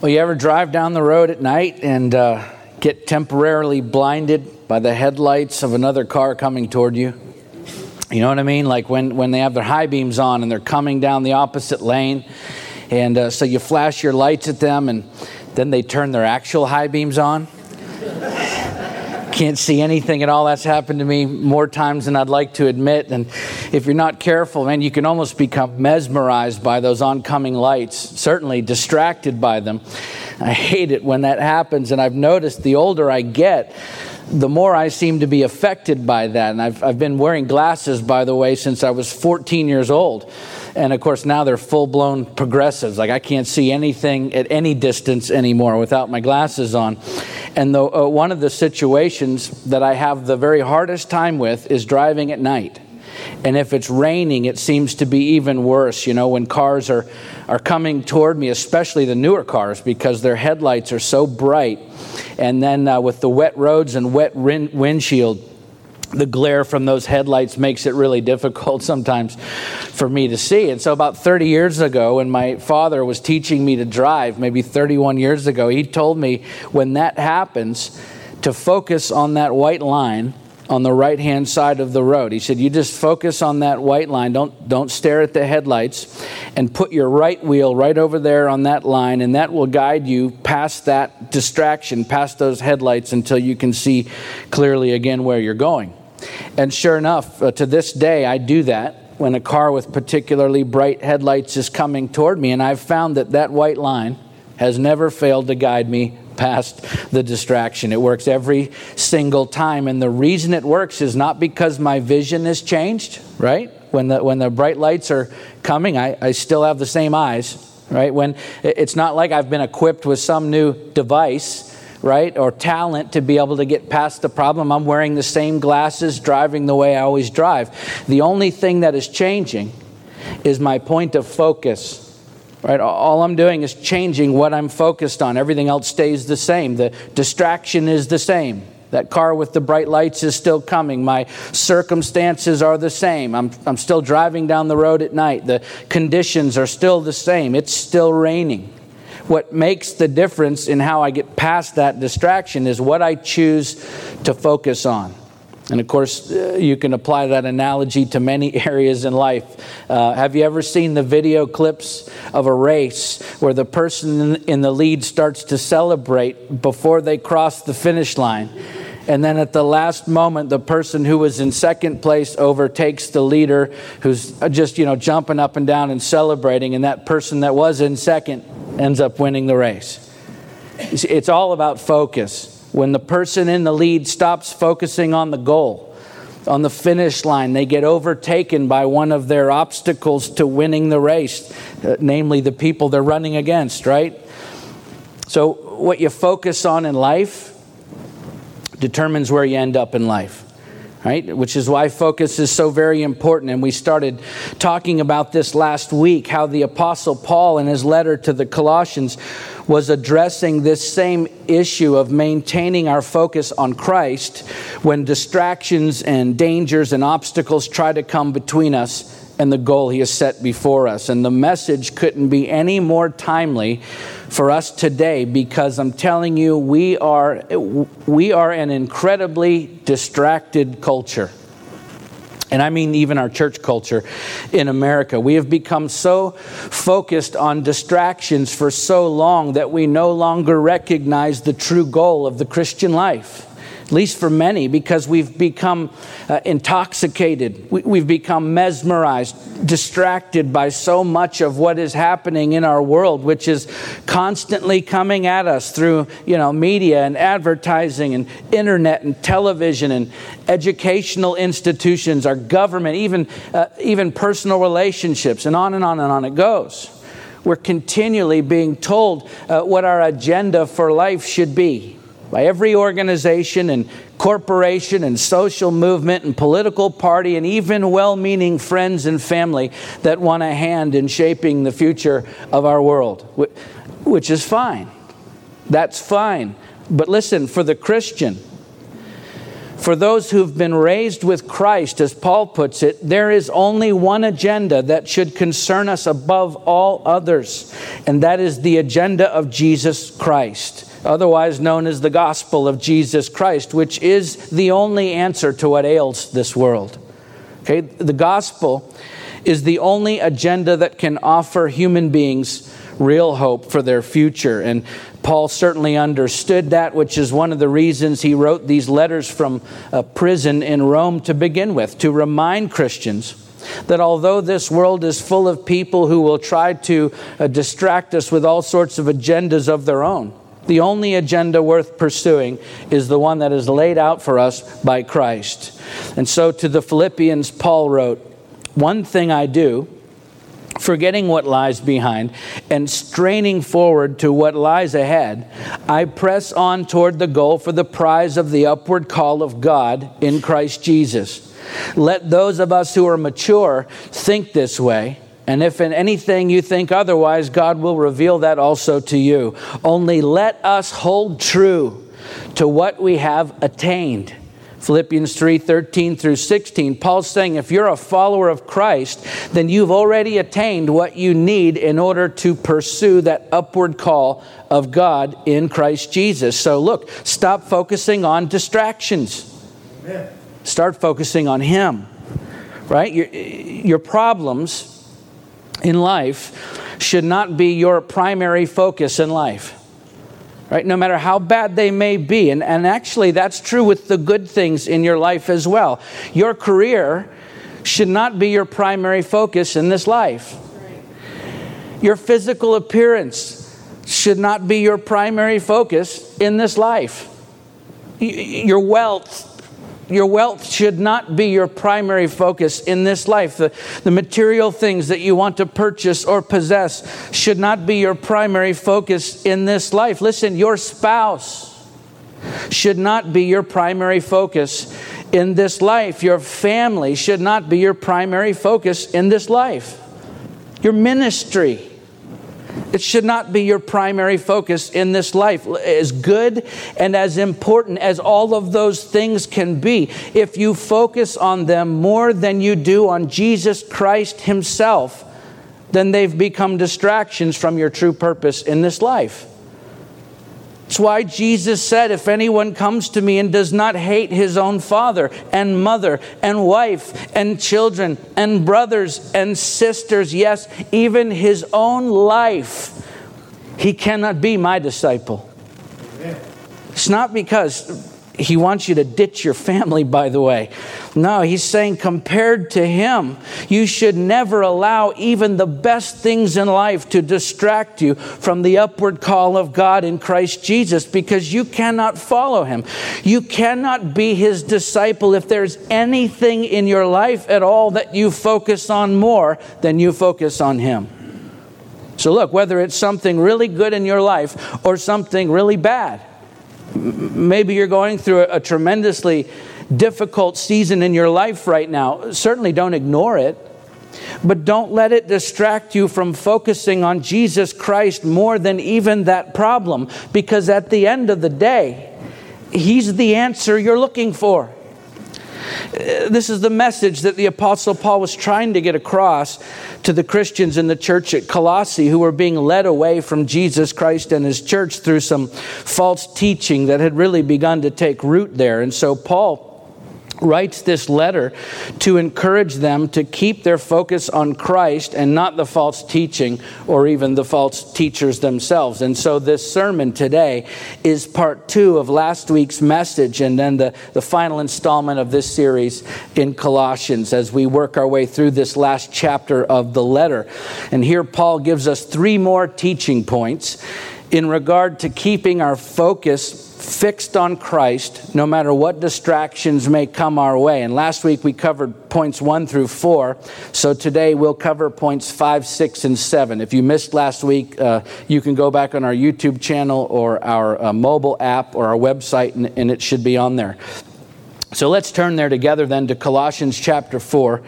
Well, you ever drive down the road at night and uh, get temporarily blinded by the headlights of another car coming toward you? You know what I mean? Like when, when they have their high beams on and they're coming down the opposite lane. And uh, so you flash your lights at them and then they turn their actual high beams on. Can't see anything at all. That's happened to me more times than I'd like to admit. And if you're not careful, man, you can almost become mesmerized by those oncoming lights, certainly distracted by them. I hate it when that happens. And I've noticed the older I get, the more I seem to be affected by that. And I've, I've been wearing glasses, by the way, since I was 14 years old. And of course, now they're full blown progressives. Like I can't see anything at any distance anymore without my glasses on. And the, uh, one of the situations that I have the very hardest time with is driving at night. And if it's raining, it seems to be even worse, you know, when cars are, are coming toward me, especially the newer cars, because their headlights are so bright. And then uh, with the wet roads and wet windshield, the glare from those headlights makes it really difficult sometimes for me to see. And so, about 30 years ago, when my father was teaching me to drive, maybe 31 years ago, he told me when that happens to focus on that white line on the right hand side of the road. He said, You just focus on that white line. Don't, don't stare at the headlights and put your right wheel right over there on that line, and that will guide you past that distraction, past those headlights until you can see clearly again where you're going. And sure enough, uh, to this day, I do that when a car with particularly bright headlights is coming toward me. And I've found that that white line has never failed to guide me past the distraction. It works every single time. And the reason it works is not because my vision has changed, right? When the, when the bright lights are coming, I, I still have the same eyes, right? When it's not like I've been equipped with some new device right, or talent to be able to get past the problem. I'm wearing the same glasses, driving the way I always drive. The only thing that is changing is my point of focus. Right? All I'm doing is changing what I'm focused on. Everything else stays the same. The distraction is the same. That car with the bright lights is still coming. My circumstances are the same. I'm, I'm still driving down the road at night. The conditions are still the same. It's still raining. What makes the difference in how I get past that distraction is what I choose to focus on. And of course, uh, you can apply that analogy to many areas in life. Uh, have you ever seen the video clips of a race where the person in the lead starts to celebrate before they cross the finish line? And then at the last moment, the person who was in second place overtakes the leader who's just, you know, jumping up and down and celebrating. And that person that was in second ends up winning the race. It's all about focus. When the person in the lead stops focusing on the goal, on the finish line, they get overtaken by one of their obstacles to winning the race, uh, namely the people they're running against, right? So, what you focus on in life determines where you end up in life right? Which is why focus is so very important. And we started talking about this last week how the Apostle Paul, in his letter to the Colossians, was addressing this same issue of maintaining our focus on Christ when distractions and dangers and obstacles try to come between us and the goal he has set before us. And the message couldn't be any more timely for us today because I'm telling you, we are, we are an incredibly distracted culture. And I mean, even our church culture in America. We have become so focused on distractions for so long that we no longer recognize the true goal of the Christian life at least for many, because we've become uh, intoxicated. We, have become mesmerized, distracted by so much of what is happening in our world, which is constantly coming at us through, you know, media and advertising and internet and television and educational institutions, our government, even, uh, even personal relationships, and on and on and on it goes. We're continually being told uh, what our agenda for life should be by every organization and corporation and social movement and political party and even well meaning friends and family that want a hand in shaping the future of our world, which is fine. That's fine. But listen, for the Christian, For those who've been raised with Christ, as Paul puts it, there is only one agenda that should concern us above all others, and that is the agenda of Jesus Christ, otherwise known as the gospel of Jesus Christ, which is the only answer to what ails this world. Okay, the gospel is the only agenda that can offer human beings real hope for their future. And Paul certainly understood that, which is one of the reasons he wrote these letters from a prison in Rome to begin with, to remind Christians that although this world is full of people who will try to uh, distract us with all sorts of agendas of their own, the only agenda worth pursuing is the one that is laid out for us by Christ. And so to the Philippians, Paul wrote, One thing I do forgetting what lies behind and straining forward to what lies ahead, I press on toward the goal for the prize of the upward call of God in Christ Jesus. Let those of us who are mature think this way. And if in anything you think otherwise, God will reveal that also to you. Only let us hold true to what we have attained. Philippians 3 13 through 16. Paul's saying if you're a follower of Christ, then you've already attained what you need in order to pursue that upward call of God in Christ Jesus. So look, stop focusing on distractions. Amen. Start focusing on Him, right? Your, your problems in life should not be your primary focus in life right? No matter how bad they may be. And, and actually, that's true with the good things in your life as well. Your career should not be your primary focus in this life. Your physical appearance should not be your primary focus in this life. Your wealth your wealth should not be your primary focus in this life. The, the material things that you want to purchase or possess should not be your primary focus in this life. Listen, your spouse should not be your primary focus in this life. Your family should not be your primary focus in this life. Your ministry it should not be your primary focus in this life. As good and as important as all of those things can be, if you focus on them more than you do on Jesus Christ Himself, then they've become distractions from your true purpose in this life. That's why Jesus said, If anyone comes to me and does not hate his own father and mother and wife and children and brothers and sisters, yes, even his own life, he cannot be my disciple. It's not because he wants you to ditch your family, by the way. No, he's saying, compared to him, you should never allow even the best things in life to distract you from the upward call of God in Christ Jesus because you cannot follow him. You cannot be his disciple if there's anything in your life at all that you focus on more than you focus on him. So, look, whether it's something really good in your life or something really bad, Maybe you're going through a, tremendously difficult season in your life right now. Certainly don't ignore it. But don't let it distract you from focusing on Jesus Christ more than even that problem, because at the end of the day, He's the answer you're looking for. Uh, this is the message that the Apostle Paul was trying to get across to the Christians in the church at Colossae who were being led away from Jesus Christ and his church through some false teaching that had really begun to take root there. And so Paul writes this letter to encourage them to keep their focus on Christ and not the false teaching or even the false teachers themselves. And so this sermon today is part two of last week's message and then the, the final installment of this series in Colossians as we work our way through this last chapter of the letter. And here Paul gives us three more teaching points in regard to keeping our focus fixed on Christ no matter what distractions may come our way. And last week we covered points one through four. So today we'll cover points five, six, and seven. If you missed last week, uh, you can go back on our YouTube channel or our uh, mobile app or our website, and, and it should be on there. So let's turn there together then to Colossians chapter 4,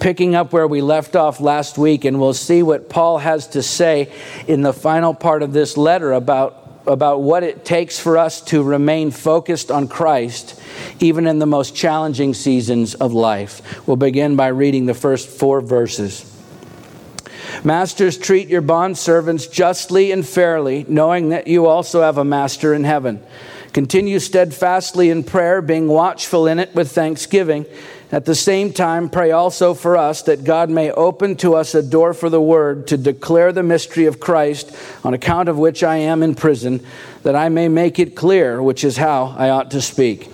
picking up where we left off last week, and we'll see what Paul has to say in the final part of this letter about about what it takes for us to remain focused on Christ even in the most challenging seasons of life. We'll begin by reading the first four verses. Masters, treat your bondservants justly and fairly, knowing that you also have a master in heaven. Continue steadfastly in prayer, being watchful in it with thanksgiving. At the same time, pray also for us that God may open to us a door for the word to declare the mystery of Christ, on account of which I am in prison, that I may make it clear, which is how I ought to speak.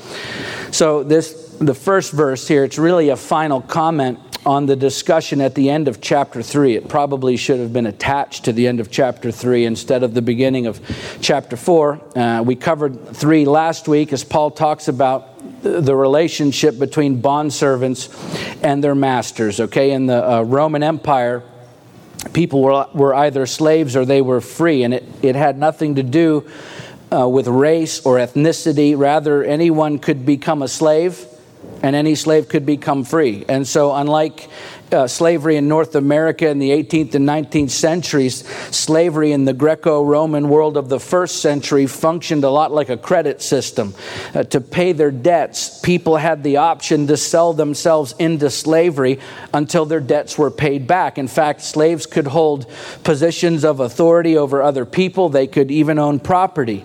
So, this the first verse here, it's really a final comment on the discussion at the end of chapter 3. It probably should have been attached to the end of chapter 3 instead of the beginning of chapter 4. Uh, we covered 3 last week as Paul talks about the relationship between bondservants and their masters. Okay, in the uh, Roman Empire, people were, were either slaves or they were free, and it, it had nothing to do uh, with race or ethnicity. Rather, anyone could become a slave and any slave could become free. And so, unlike uh, slavery in North America in the 18th and 19th centuries, slavery in the Greco Roman world of the first century functioned a lot like a credit system. Uh, to pay their debts, people had the option to sell themselves into slavery until their debts were paid back. In fact, slaves could hold positions of authority over other people, they could even own property.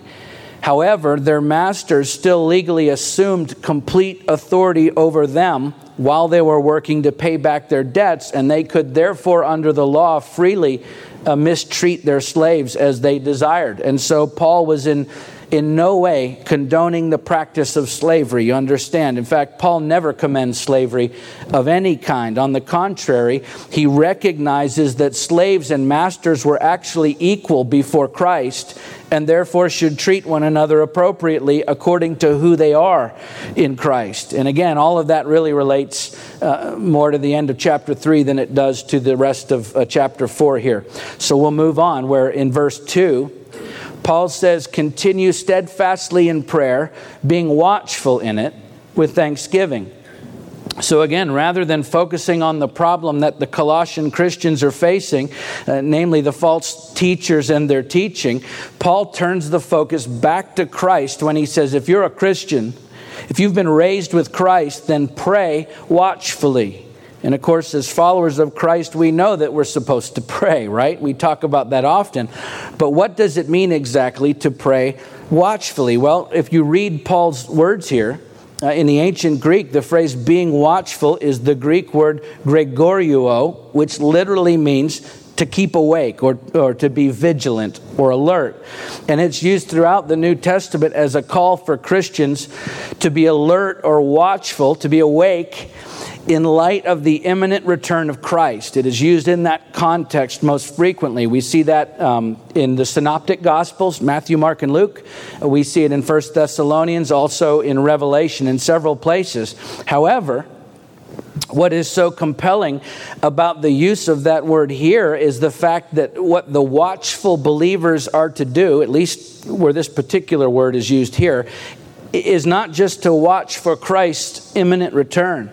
However, their masters still legally assumed complete authority over them while they were working to pay back their debts, and they could therefore, under the law, freely uh, mistreat their slaves as they desired. And so Paul was in in no way condoning the practice of slavery, you understand. In fact, Paul never commends slavery of any kind. On the contrary, he recognizes that slaves and masters were actually equal before Christ and therefore should treat one another appropriately according to who they are in Christ. And again, all of that really relates uh, more to the end of chapter 3 than it does to the rest of uh, chapter 4 here. So we'll move on, where in verse 2, Paul says, continue steadfastly in prayer, being watchful in it with thanksgiving. So, again, rather than focusing on the problem that the Colossian Christians are facing, uh, namely the false teachers and their teaching, Paul turns the focus back to Christ when he says, If you're a Christian, if you've been raised with Christ, then pray watchfully. And of course, as followers of Christ, we know that we're supposed to pray, right? We talk about that often. But what does it mean exactly to pray watchfully? Well, if you read Paul's words here, uh, in the ancient Greek, the phrase being watchful is the Greek word gregoreuo, which literally means to keep awake or, or to be vigilant or alert. And it's used throughout the New Testament as a call for Christians to be alert or watchful, to be awake in light of the imminent return of Christ. It is used in that context most frequently. We see that um, in the Synoptic Gospels, Matthew, Mark, and Luke. We see it in First Thessalonians, also in Revelation, in several places. However, what is so compelling about the use of that word here is the fact that what the watchful believers are to do, at least where this particular word is used here, is not just to watch for Christ's imminent return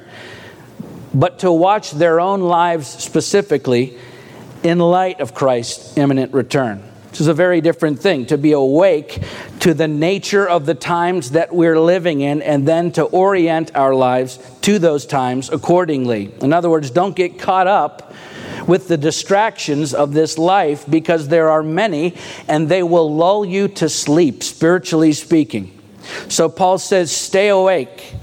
but to watch their own lives specifically in light of Christ's imminent return. This is a very different thing to be awake to the nature of the times that we're living in and then to orient our lives to those times accordingly. In other words, don't get caught up with the distractions of this life because there are many and they will lull you to sleep, spiritually speaking. So Paul says, stay awake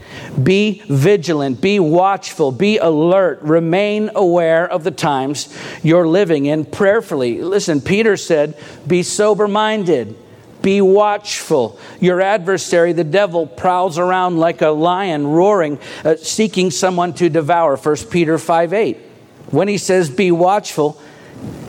be vigilant, be watchful, be alert, remain aware of the times you're living in prayerfully. Listen, Peter said, Be sober minded. Be watchful. Your adversary, the devil, prowls around like a lion, roaring, uh, seeking someone to devour. 1 Peter 5 8. When he says be watchful,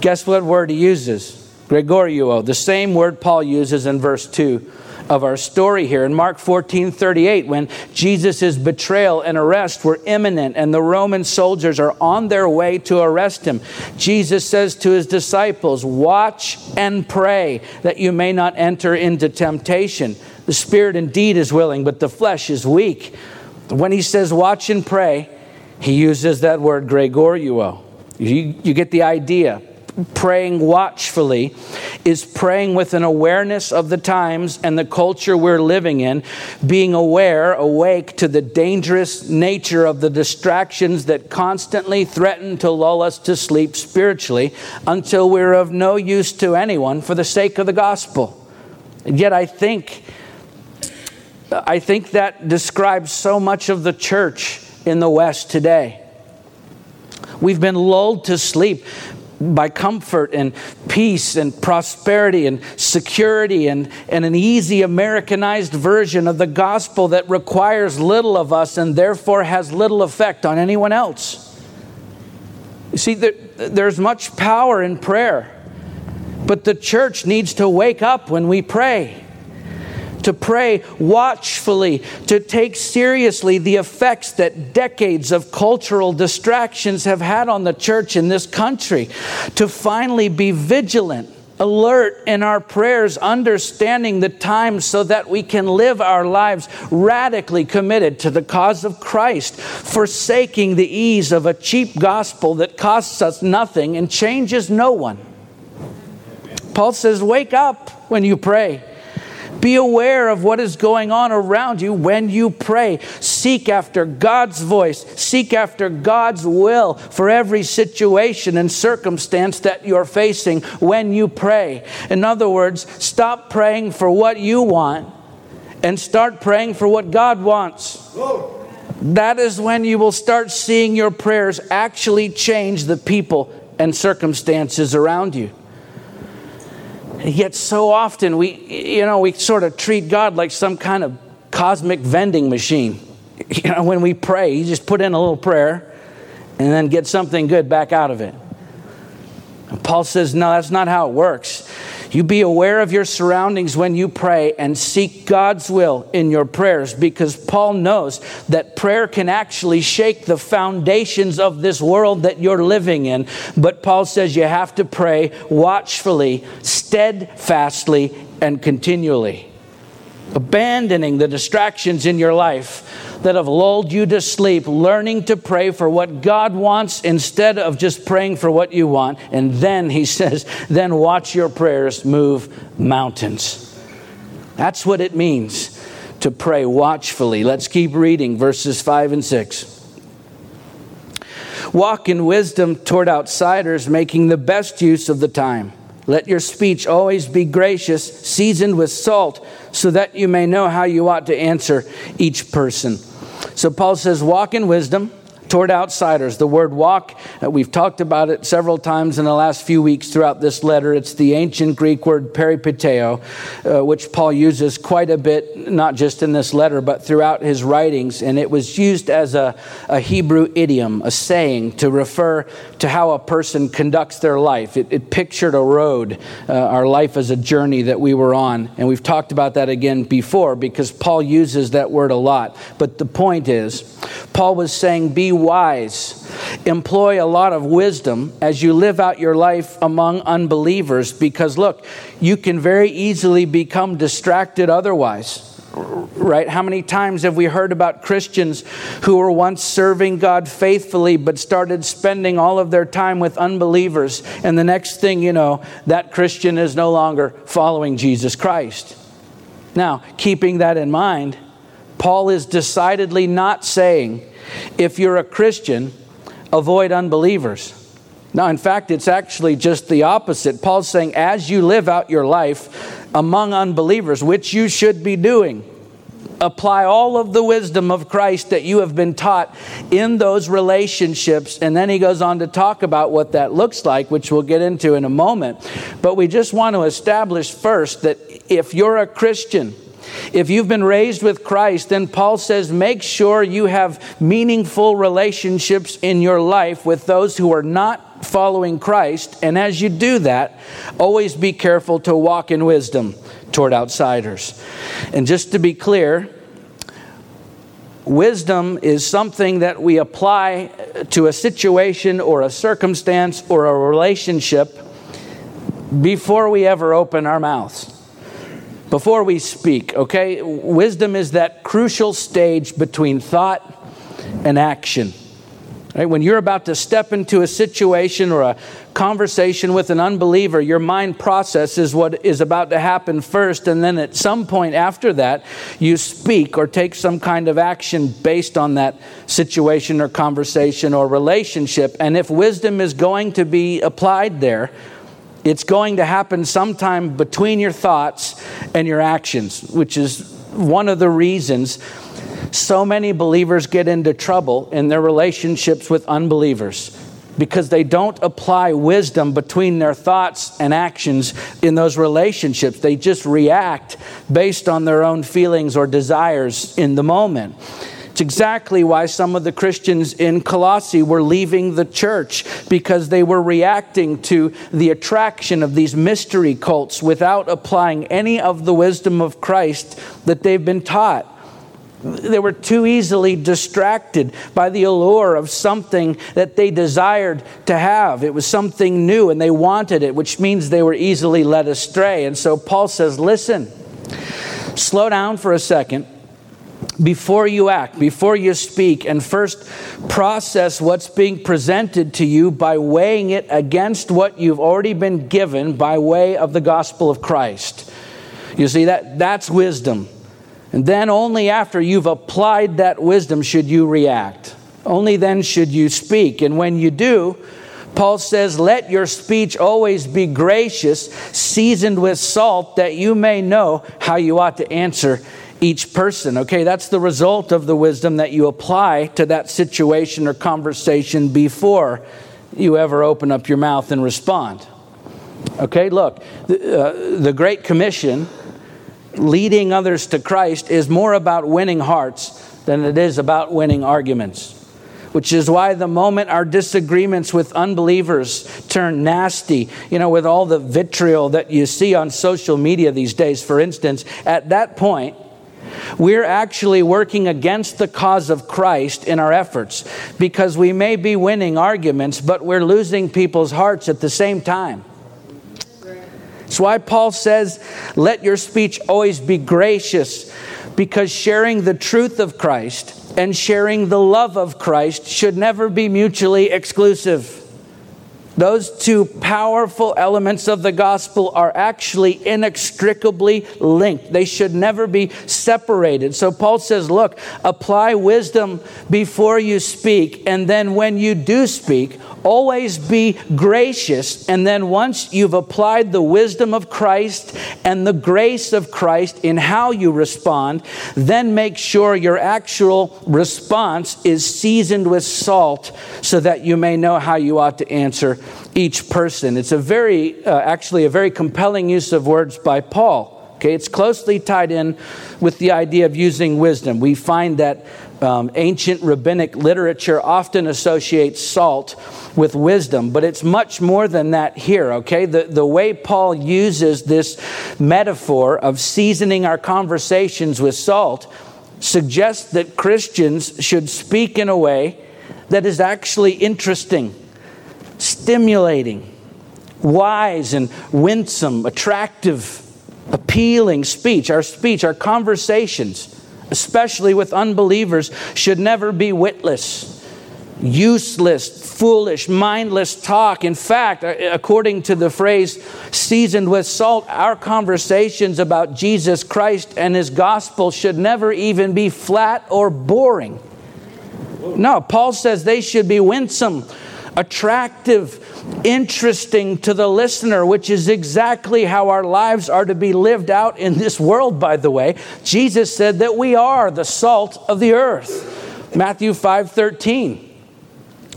guess what word he uses? gregoreuo, the same word Paul uses in verse 2 of our story here. In Mark 14 38, when Jesus' betrayal and arrest were imminent and the Roman soldiers are on their way to arrest him, Jesus says to his disciples, Watch and pray that you may not enter into temptation. The spirit indeed is willing, but the flesh is weak. When he says watch and pray, he uses that word gregoreuo. You, you get the idea praying watchfully is praying with an awareness of the times and the culture we're living in, being aware, awake to the dangerous nature of the distractions that constantly threaten to lull us to sleep spiritually until we're of no use to anyone for the sake of the gospel. And yet, I think. I think that describes so much of the church in the West today. We've been lulled to sleep by comfort and peace and prosperity and security and, and an easy Americanized version of the gospel that requires little of us and therefore has little effect on anyone else. You see, there, there's much power in prayer, but the church needs to wake up when we pray to pray watchfully, to take seriously the effects that decades of cultural distractions have had on the church in this country, to finally be vigilant alert in our prayers, understanding the times so that we can live our lives radically committed to the cause of Christ, forsaking the ease of a cheap gospel that costs us nothing and changes no one. Paul says, Wake up when you pray. Be aware of what is going on around you when you pray. Seek after God's voice. Seek after God's will for every situation and circumstance that you're facing when you pray. In other words, stop praying for what you want and start praying for what God wants. That is when you will start seeing your prayers actually change the people and circumstances around you. Yet so often we, you know, we sort of treat God like some kind of cosmic vending machine. You know, when we pray, you just put in a little prayer and then get something good back out of it. And Paul says, no, that's not how it works. You be aware of your surroundings when you pray and seek God's will in your prayers because Paul knows that prayer can actually shake the foundations of this world that you're living in. But Paul says you have to pray watchfully, steadfastly, and continually. Abandoning the distractions in your life that have lulled you to sleep, learning to pray for what God wants instead of just praying for what you want. And then he says, then watch your prayers move mountains. That's what it means to pray watchfully. Let's keep reading verses 5 and 6. Walk in wisdom toward outsiders, making the best use of the time. Let your speech always be gracious, seasoned with salt, so that you may know how you ought to answer each person. So Paul says, walk in wisdom toward outsiders. The word walk, uh, we've talked about it several times in the last few weeks throughout this letter. It's the ancient Greek word peripateo, uh, which Paul uses quite a bit, not just in this letter, but throughout his writings. And it was used as a, a Hebrew idiom, a saying to refer to how a person conducts their life. It, it pictured a road, uh, our life as a journey that we were on. And we've talked about that again before because Paul uses that word a lot. But the point is, Paul was saying, be wise. Employ a lot of wisdom as you live out your life among unbelievers because, look, you can very easily become distracted otherwise. Right? How many times have we heard about Christians who were once serving God faithfully but started spending all of their time with unbelievers, and the next thing you know, that Christian is no longer following Jesus Christ? Now, keeping that in mind, Paul is decidedly not saying if you're a Christian, avoid unbelievers. Now, in fact, it's actually just the opposite. Paul's saying, as you live out your life among unbelievers, which you should be doing, apply all of the wisdom of Christ that you have been taught in those relationships. And then he goes on to talk about what that looks like, which we'll get into in a moment. But we just want to establish first that if you're a Christian, if you've been raised with Christ, then Paul says make sure you have meaningful relationships in your life with those who are not following Christ. And as you do that, always be careful to walk in wisdom toward outsiders. And just to be clear, wisdom is something that we apply to a situation or a circumstance or a relationship before we ever open our mouths before we speak, okay? Wisdom is that crucial stage between thought and action. Right? When you're about to step into a situation or a conversation with an unbeliever, your mind processes what is about to happen first, and then at some point after that, you speak or take some kind of action based on that situation or conversation or relationship. And if wisdom is going to be applied there, it's going to happen sometime between your thoughts and your actions, which is one of the reasons so many believers get into trouble in their relationships with unbelievers because they don't apply wisdom between their thoughts and actions in those relationships. They just react based on their own feelings or desires in the moment. It's exactly why some of the Christians in Colossae were leaving the church because they were reacting to the attraction of these mystery cults without applying any of the wisdom of Christ that they've been taught. They were too easily distracted by the allure of something that they desired to have. It was something new and they wanted it, which means they were easily led astray. And so Paul says, Listen, slow down for a second before you act, before you speak, and first process what's being presented to you by weighing it against what you've already been given by way of the gospel of Christ. You see, that, that's wisdom. And then only after you've applied that wisdom should you react. Only then should you speak. And when you do, Paul says, Let your speech always be gracious, seasoned with salt, that you may know how you ought to answer each person. Okay, that's the result of the wisdom that you apply to that situation or conversation before you ever open up your mouth and respond. Okay, look, the, uh, the Great Commission leading others to Christ is more about winning hearts than it is about winning arguments. Which is why the moment our disagreements with unbelievers turn nasty, you know, with all the vitriol that you see on social media these days, for instance, at that point, we're actually working against the cause of Christ in our efforts because we may be winning arguments, but we're losing people's hearts at the same time. That's why Paul says, let your speech always be gracious, because sharing the truth of Christ and sharing the love of Christ should never be mutually exclusive. Those two powerful elements of the gospel are actually inextricably linked. They should never be separated. So Paul says, Look, apply wisdom before you speak, and then when you do speak, always be gracious. And then once you've applied the wisdom of Christ and the grace of Christ in how you respond, then make sure your actual response is seasoned with salt so that you may know how you ought to answer each person. It's a very, uh, actually, a very compelling use of words by Paul. Okay, it's closely tied in with the idea of using wisdom. We find that um, ancient rabbinic literature often associates salt with wisdom, but it's much more than that here, okay? The, the way Paul uses this metaphor of seasoning our conversations with salt suggests that Christians should speak in a way that is actually interesting, stimulating, wise, and winsome, attractive, appealing speech. Our speech, our conversations especially with unbelievers, should never be witless, useless, foolish, mindless talk. In fact, uh, according to the phrase seasoned with salt, our conversations about Jesus Christ and his gospel should never even be flat or boring. No, Paul says they should be winsome, attractive, interesting to the listener, which is exactly how our lives are to be lived out in this world, by the way. Jesus said that we are the salt of the earth. Matthew 5 13.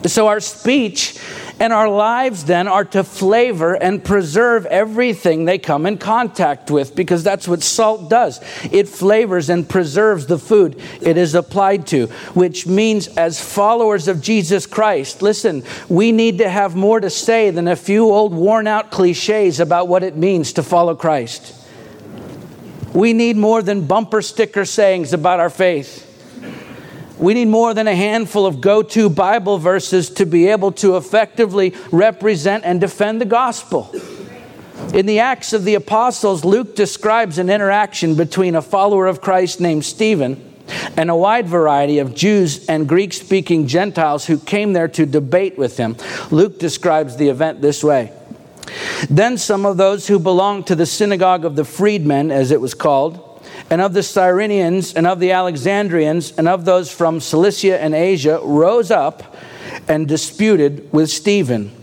So our speech and our lives then are to flavor and preserve everything they come in contact with because that's what salt does. It flavors and preserves the food it is applied to, which means as followers of Jesus Christ, listen, we need to have more to say than a few old worn out cliches about what it means to follow Christ. We need more than bumper sticker sayings about our faith. We need more than a handful of go to Bible verses to be able to effectively represent and defend the gospel. In the Acts of the Apostles, Luke describes an interaction between a follower of Christ named Stephen and a wide variety of Jews and Greek speaking Gentiles who came there to debate with him. Luke describes the event this way. Then some of those who belonged to the synagogue of the freedmen, as it was called, and of the Cyrenians, and of the Alexandrians, and of those from Cilicia and Asia, rose up and disputed with Stephen.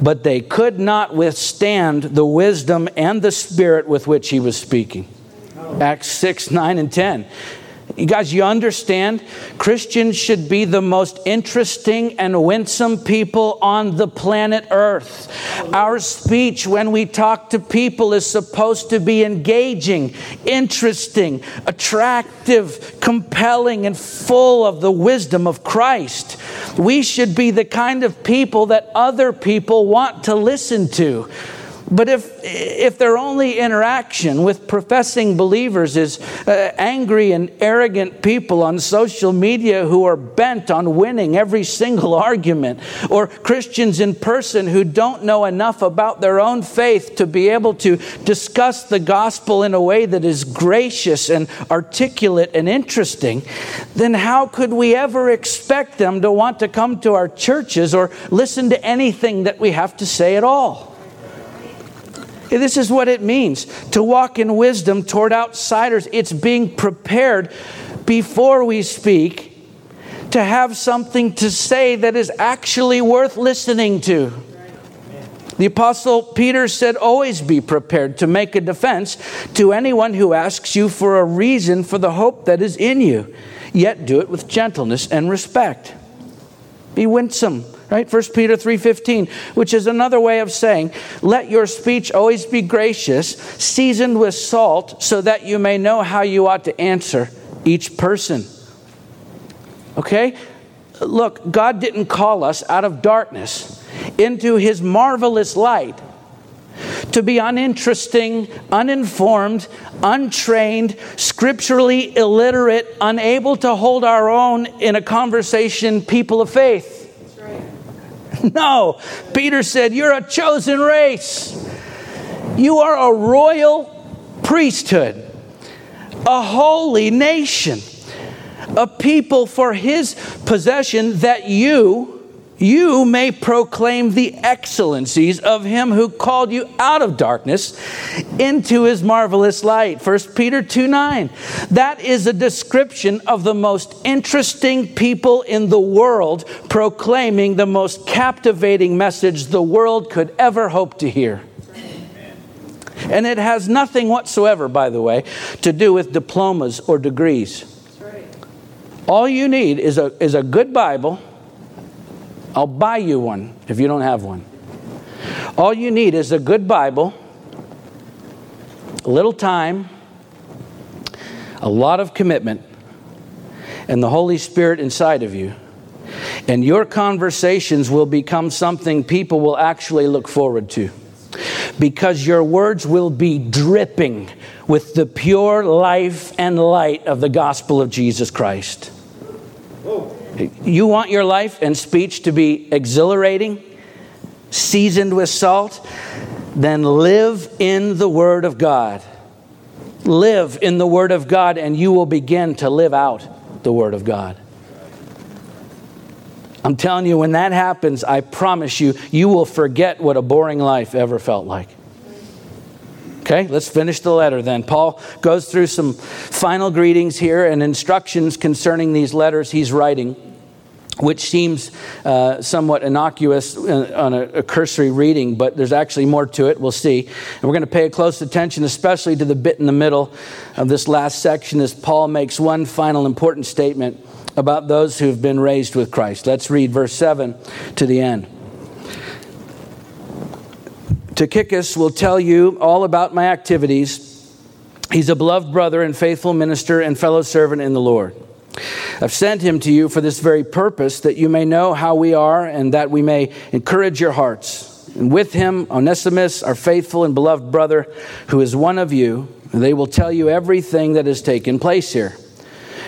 But they could not withstand the wisdom and the spirit with which he was speaking. Acts 6, 9, and 10. You guys, you understand? Christians should be the most interesting and winsome people on the planet Earth. Our speech, when we talk to people, is supposed to be engaging, interesting, attractive, compelling, and full of the wisdom of Christ. We should be the kind of people that other people want to listen to. But if, if their only interaction with professing believers is uh, angry and arrogant people on social media who are bent on winning every single argument, or Christians in person who don't know enough about their own faith to be able to discuss the gospel in a way that is gracious and articulate and interesting, then how could we ever expect them to want to come to our churches or listen to anything that we have to say at all? This is what it means to walk in wisdom toward outsiders. It's being prepared before we speak to have something to say that is actually worth listening to. The Apostle Peter said, Always be prepared to make a defense to anyone who asks you for a reason for the hope that is in you, yet do it with gentleness and respect. Be winsome right? 1 peter 3.15 which is another way of saying let your speech always be gracious seasoned with salt so that you may know how you ought to answer each person. Okay? Look god didn't call us out of darkness into his marvelous light to be uninteresting, uninformed, untrained, scripturally illiterate, unable to hold our own in a conversation, people of faith. No. Peter said, You're a chosen race. You are a royal priesthood, a holy nation, a people for his possession that you you may proclaim the excellencies of him who called you out of darkness into his marvelous light. 1 peter 2 9 that is a description of the most interesting people in the world proclaiming the most captivating message the world could ever hope to hear. And it has nothing whatsoever by the way to do with diplomas or degrees. All you need is a, is a good bible I'll buy you one if you don't have one. All you need is a good Bible, a little time, a lot of commitment, and the Holy Spirit inside of you. And your conversations will become something people will actually look forward to. Because your words will be dripping with the pure life and light of the gospel of Jesus Christ. You want your life and speech to be exhilarating, seasoned with salt? Then live in the Word of God. Live in the Word of God, and you will begin to live out the Word of God. I'm telling you, when that happens, I promise you, you will forget what a boring life ever felt like. Okay, let's finish the letter then. Paul goes through some final greetings here and instructions concerning these letters he's writing, which seems uh, somewhat innocuous uh, on a, a, cursory reading, but there's actually more to it. We'll see. And we're going to pay close attention, especially to the bit in the middle of this last section, as Paul makes one final important statement about those who have been raised with Christ. Let's read verse 7 to the end. Tychicus will tell you all about my activities. He's a beloved brother and faithful minister and fellow servant in the Lord. I've sent him to you for this very purpose, that you may know how we are and that we may encourage your hearts. And with him, Onesimus, our faithful and beloved brother, who is one of you, they will tell you everything that has taken place here.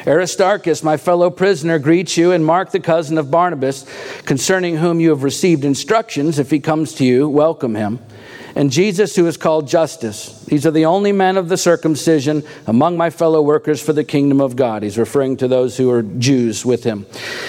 Aristarchus, my fellow prisoner, greets you, and Mark, the cousin of Barnabas, concerning whom you have received instructions. If he comes to you, welcome him. and Jesus, who is called Justus. These are the only men of the circumcision among my fellow workers for the kingdom of God. He's referring to those who are Jews with him.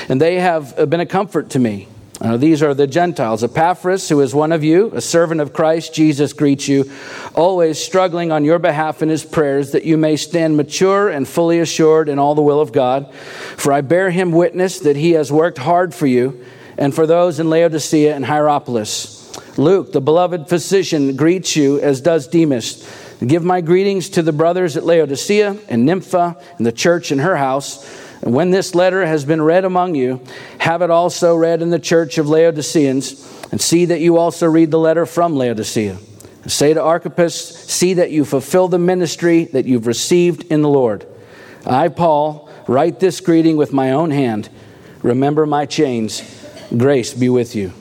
And they have been a comfort to me. Uh, these are the Gentiles. Epaphras, who is one of you, a servant of Christ Jesus, greets you, always struggling on your behalf in his prayers, that you may stand mature and fully assured in all the will of God. For I bear him witness that he has worked hard for you and for those in Laodicea and Hierapolis. Luke, the beloved physician, greets you, as does Demas. Give my greetings to the brothers at Laodicea and Nympha and the church in her house. And when this letter has been read among you, have it also read in the church of Laodiceans, and see that you also read the letter from Laodicea. say to Archippus, see that you fulfill the ministry that you've received in the Lord. I, Paul, write this greeting with my own hand. Remember my chains. Grace be with you.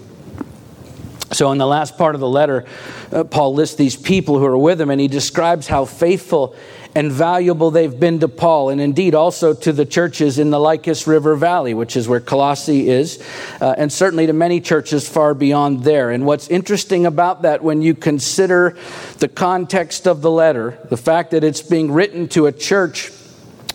So, in the last part of the letter, uh, Paul lists these people who are with him, and he describes how faithful and valuable they've been to Paul, and indeed also to the churches in the Lycus River Valley, which is where Colossae is, uh, and certainly to many churches far beyond there. And what's interesting about that, when you consider the context of the letter, the fact that it's being written to a church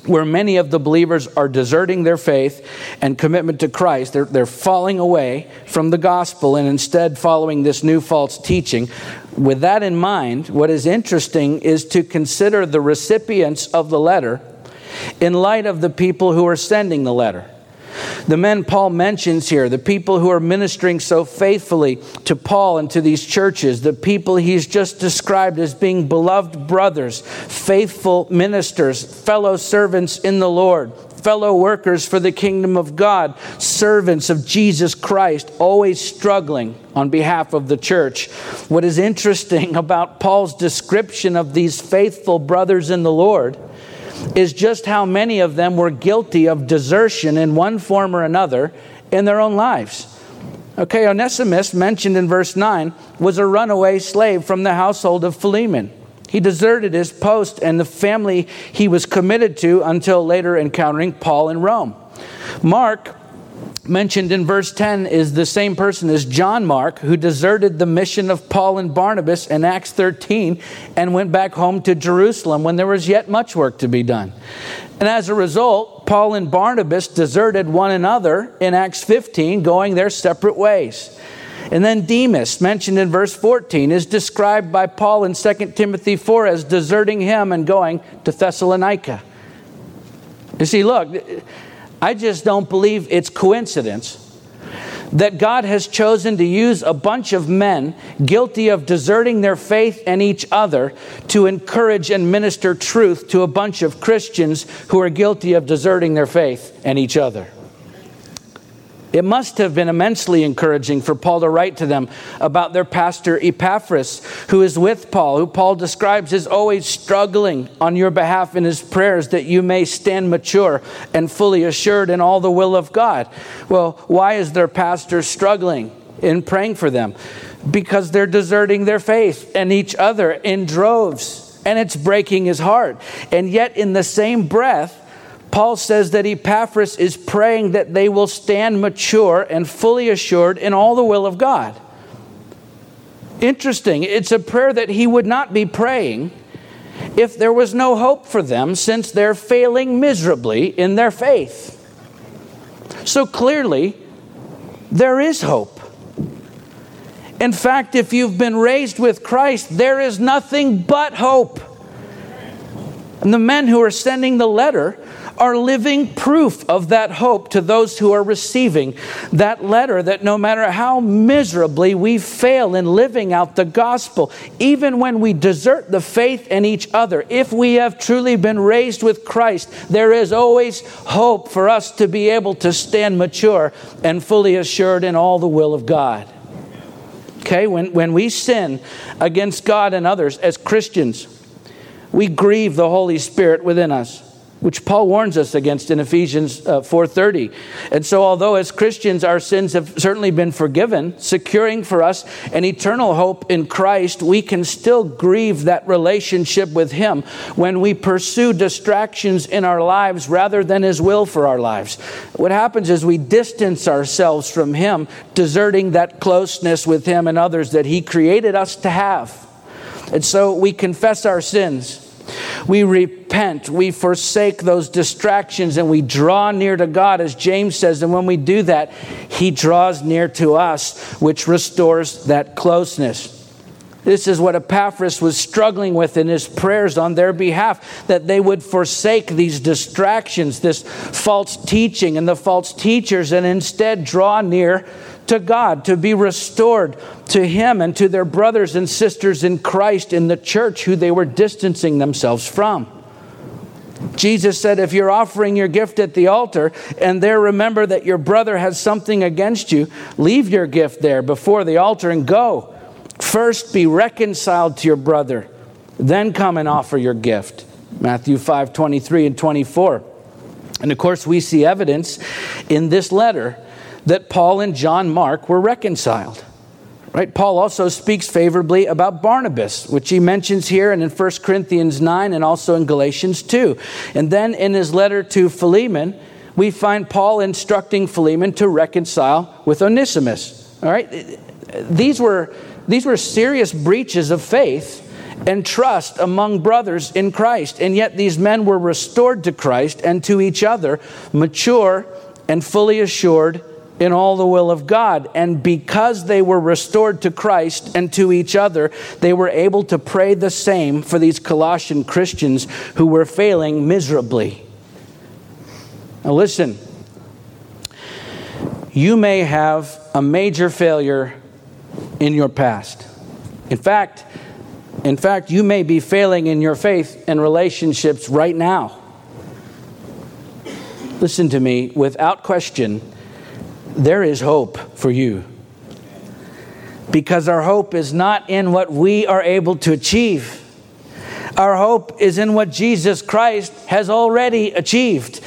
where many of the believers are deserting their faith and commitment to Christ. They're, they're falling away from the gospel and instead following this new false teaching. With that in mind, what is interesting is to consider the recipients of the letter in light of the people who are sending the letter. The men Paul mentions here, the people who are ministering so faithfully to Paul and to these churches, the people he's just described as being beloved brothers, faithful ministers, fellow servants in the Lord, fellow workers for the kingdom of God, servants of Jesus Christ, always struggling on behalf of the church. What is interesting about Paul's description of these faithful brothers in the Lord is just how many of them were guilty of desertion in one form or another in their own lives. Okay, Onesimus, mentioned in verse 9, was a runaway slave from the household of Philemon. He deserted his post and the family he was committed to until later encountering Paul in Rome. Mark mentioned in verse 10 is the same person as John Mark, who deserted the mission of Paul and Barnabas in Acts 13 and went back home to Jerusalem when there was yet much work to be done. And as a result, Paul and Barnabas deserted one another in Acts 15, going their separate ways. And then Demas, mentioned in verse 14, is described by Paul in 2 Timothy 4 as deserting him and going to Thessalonica. You see, look, I just don't believe it's coincidence that God has chosen to use a bunch of men guilty of deserting their faith and each other to encourage and minister truth to a bunch of Christians who are guilty of deserting their faith and each other. It must have been immensely encouraging for Paul to write to them about their pastor Epaphras, who is with Paul, who Paul describes as always struggling on your behalf in his prayers that you may stand mature and fully assured in all the will of God. Well, why is their pastor struggling in praying for them? Because they're deserting their faith and each other in droves, and it's breaking his heart. And yet, in the same breath, Paul says that Epaphras is praying that they will stand mature and fully assured in all the will of God. Interesting. It's a prayer that he would not be praying if there was no hope for them, since they're failing miserably in their faith. So clearly, there is hope. In fact, if you've been raised with Christ, there is nothing but hope. And the men who are sending the letter are living proof of that hope to those who are receiving that letter that no matter how miserably we fail in living out the gospel, even when we desert the faith in each other, if we have truly been raised with Christ, there is always hope for us to be able to stand mature and fully assured in all the will of God. Okay, when, when we sin against God and others as Christians, we grieve the Holy Spirit within us. Which Paul warns us against in Ephesians uh, 4:30. And so although as Christians our sins have certainly been forgiven, securing for us an eternal hope in Christ, we can still grieve that relationship with him when we pursue distractions in our lives rather than his will for our lives. What happens is we distance ourselves from him, deserting that closeness with him and others that he created us to have. And so we confess our sins we repent, we forsake those distractions, and we draw near to God, as James says. And when we do that, He draws near to us, which restores that closeness. This is what Epaphras was struggling with in his prayers on their behalf that they would forsake these distractions, this false teaching and the false teachers, and instead draw near to God, to be restored to Him and to their brothers and sisters in Christ in the church who they were distancing themselves from. Jesus said, if you're offering your gift at the altar and there remember that your brother has something against you, leave your gift there before the altar and go. First be reconciled to your brother, then come and offer your gift. Matthew 5 23 and 24. And of course, we see evidence in this letter that Paul and John Mark were reconciled. Right? Paul also speaks favorably about Barnabas, which he mentions here and in 1 Corinthians 9 and also in Galatians 2. And then in his letter to Philemon, we find Paul instructing Philemon to reconcile with Onesimus. All right? These were, these were serious breaches of faith and trust among brothers in Christ. And yet these men were restored to Christ and to each other, mature and fully assured in all the will of God. And because they were restored to Christ and to each other, they were able to pray the same for these Colossian Christians who were failing miserably. Now, listen, you may have a major failure in your past. In fact, in fact, you may be failing in your faith and relationships right now. Listen to me, without question, there is hope for you. Because our hope is not in what we are able to achieve. Our hope is in what Jesus Christ has already achieved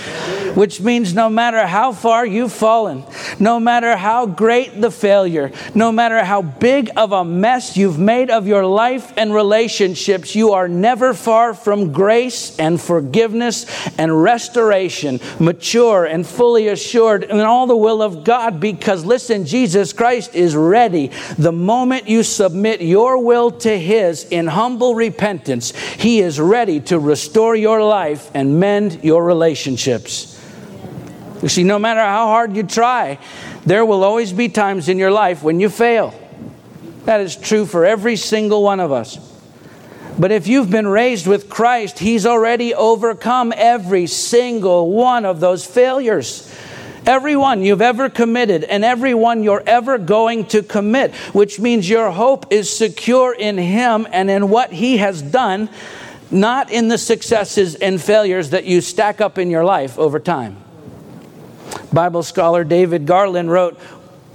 which means no matter how far you've fallen, no matter how great the failure, no matter how big of a mess you've made of your life and relationships, you are never far from grace and forgiveness and restoration, mature and fully assured in all the will of God. Because listen, Jesus Christ is ready. The moment you submit your will to His in humble repentance, He is ready to restore your life and mend your relationships. You see, no matter how hard you try, there will always be times in your life when you fail. That is true for every single one of us. But if you've been raised with Christ, He's already overcome every single one of those failures. Every one you've ever committed and every one you're ever going to commit, which means your hope is secure in Him and in what He has done, not in the successes and failures that you stack up in your life over time. Bible scholar David Garland wrote,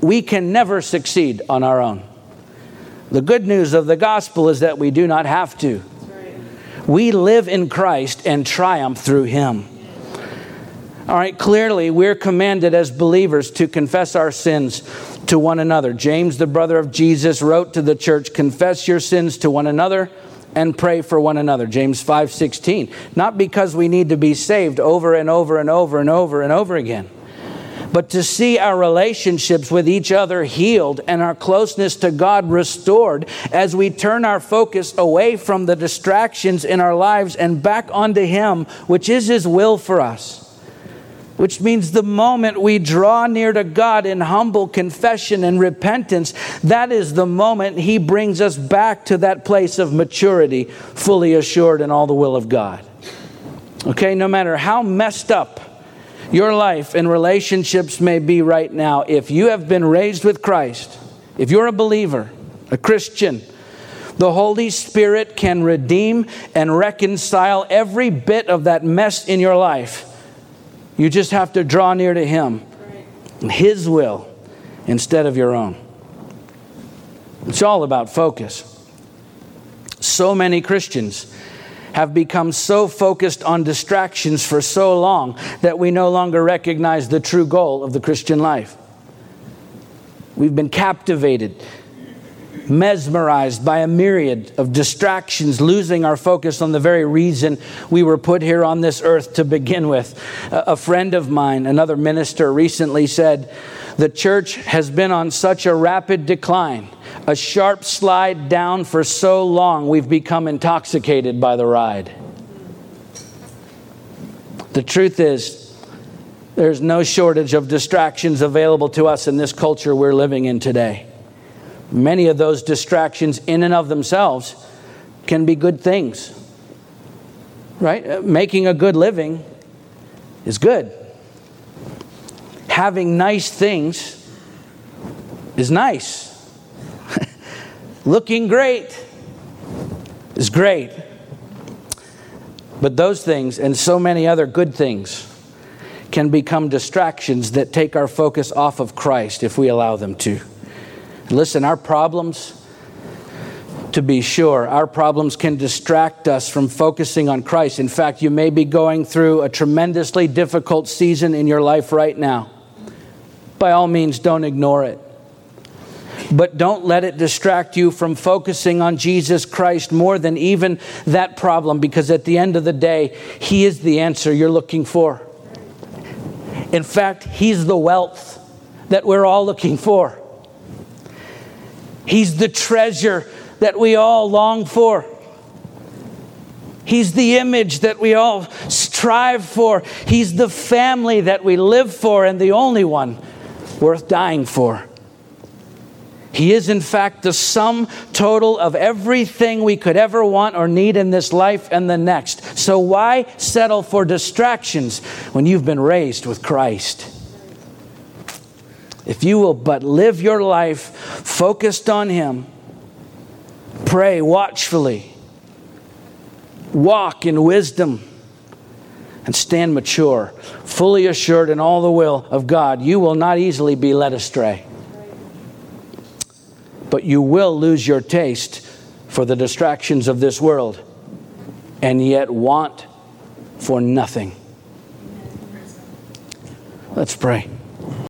We can never succeed on our own. The good news of the gospel is that we do not have to. We live in Christ and triumph through Him. All right, clearly we're commanded as believers to confess our sins to one another. James, the brother of Jesus, wrote to the church, Confess your sins to one another and pray for one another. James 5:16. Not because we need to be saved over and over and over and over and over again but to see our relationships with each other healed and our closeness to God restored as we turn our focus away from the distractions in our lives and back onto Him, which is His will for us. Which means the moment we draw near to God in humble confession and repentance, that is the moment He brings us back to that place of maturity, fully assured in all the will of God. Okay, no matter how messed up your life and relationships may be right now, if you have been raised with Christ, if you're a believer, a Christian, the Holy Spirit can redeem and reconcile every bit of that mess in your life. You just have to draw near to Him, His will, instead of your own. It's all about focus. So many Christians have become so focused on distractions for so long that we no longer recognize the true goal of the Christian life. We've been captivated, mesmerized by a myriad of distractions, losing our focus on the very reason we were put here on this earth to begin with. A friend of mine, another minister, recently said, The church has been on such a rapid decline, a sharp slide down for so long, we've become intoxicated by the ride. The truth is, there's no shortage of distractions available to us in this culture we're living in today. Many of those distractions, in and of themselves, can be good things. Right? Uh, making a good living is good. Having nice things is nice. Looking great is great. But those things and so many other good things can become distractions that take our focus off of Christ if we allow them to. Listen, our problems, to be sure, our problems can distract us from focusing on Christ. In fact, you may be going through a tremendously difficult season in your life right now. By all means, don't ignore it. But don't let it distract you from focusing on Jesus Christ more than even that problem, because at the end of the day, He is the answer you're looking for. In fact, He's the wealth that we're all looking for. He's the treasure that we all long for. He's the image that we all strive for. He's the family that we live for and the only one worth dying for. He is, in fact, the sum total of everything we could ever want or need in this life and the next. So, why settle for distractions when you've been raised with Christ? If you will but live your life focused on Him, pray watchfully, walk in wisdom, and stand mature, fully assured in all the will of God, you will not easily be led astray but you will lose your taste for the distractions of this world and yet want for nothing. Let's pray.